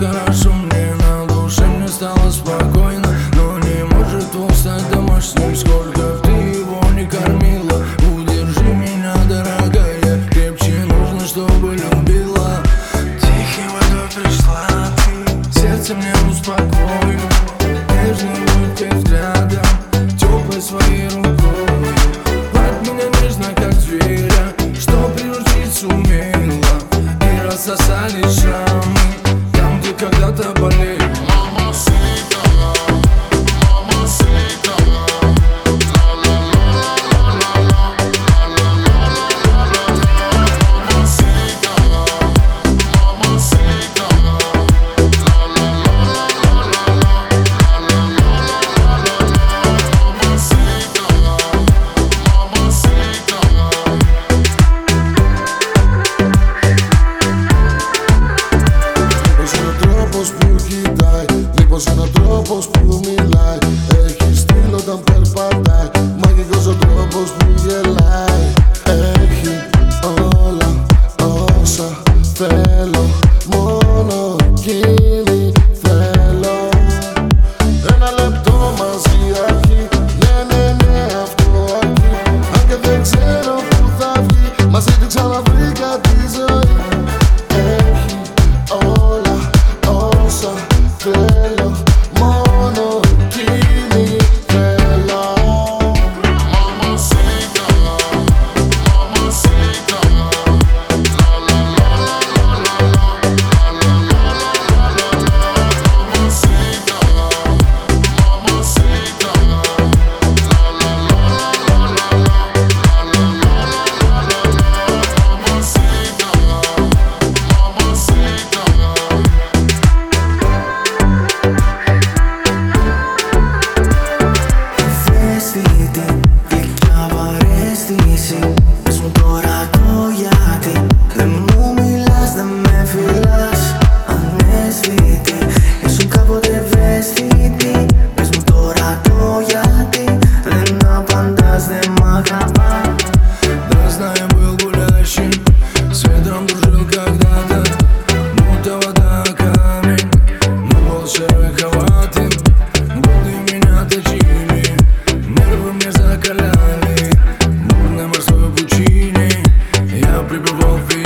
хорошо мне на душе, мне стало спокойно Но не может он стать домашним, сколько ты его не кормила Удержи меня, дорогая, крепче нужно, чтобы любила. Тихой водой пришла ты, сердце мне успокоила Нежным ты взглядом, теплой своей рукой. Под меня нежно, как зверя, что приручить сумела. И рассосали шаг te people won't be